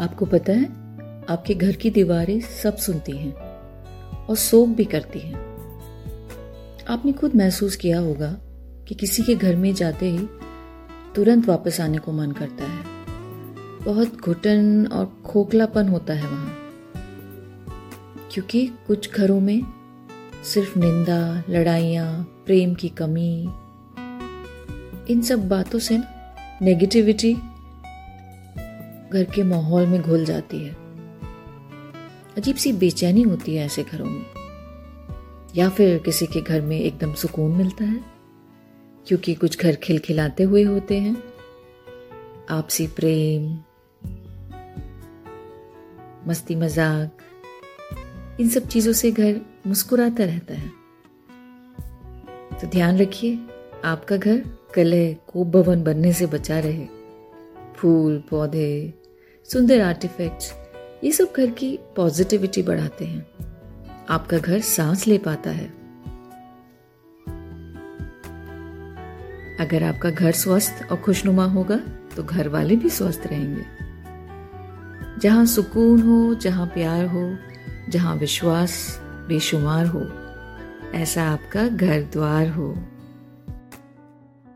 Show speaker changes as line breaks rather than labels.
आपको पता है, आपके घर की दीवारें सब सुनती हैं और सोख भी करती हैं। आपने खुद महसूस किया होगा कि किसी के घर में जाते ही तुरंत वापस आने को मन करता है। बहुत घुटन और खोखलापन होता है वहाँ, क्योंकि कुछ घरों में सिर्फ़ निंदा, लड़ाइयाँ, प्रेम की कमी, इन सब बातों से नेगेटिविटी घर के माहौल में घुल जाती है। अजीब सी बेचैनी होती है ऐसे घरों में। या फिर किसी के घर में एकदम सुकून मिलता है, क्योंकि कुछ घर खिलखिलाते हुए होते हैं। आपसी प्रेम, मस्ती मज़ाक, इन सब चीज़ों से घर मुस्कुराता रहता है। तो ध्यान रखिए, आपका घर कलह को भवन बनने से बचा रहे। फूल, पौधे सुंदर आर्टिफैक्ट्स ये सब घर की पॉजिटिविटी बढ़ाते हैं। आपका घर सांस ले पाता है। अगर आपका घर स्वस्थ और खुशनुमा होगा तो घर वाले भी स्वस्थ रहेंगे। जहाँ सुकून हो, जहाँ प्यार हो, जहाँ विश्वास बेशुमार हो, ऐसा आपका घर द्वार हो।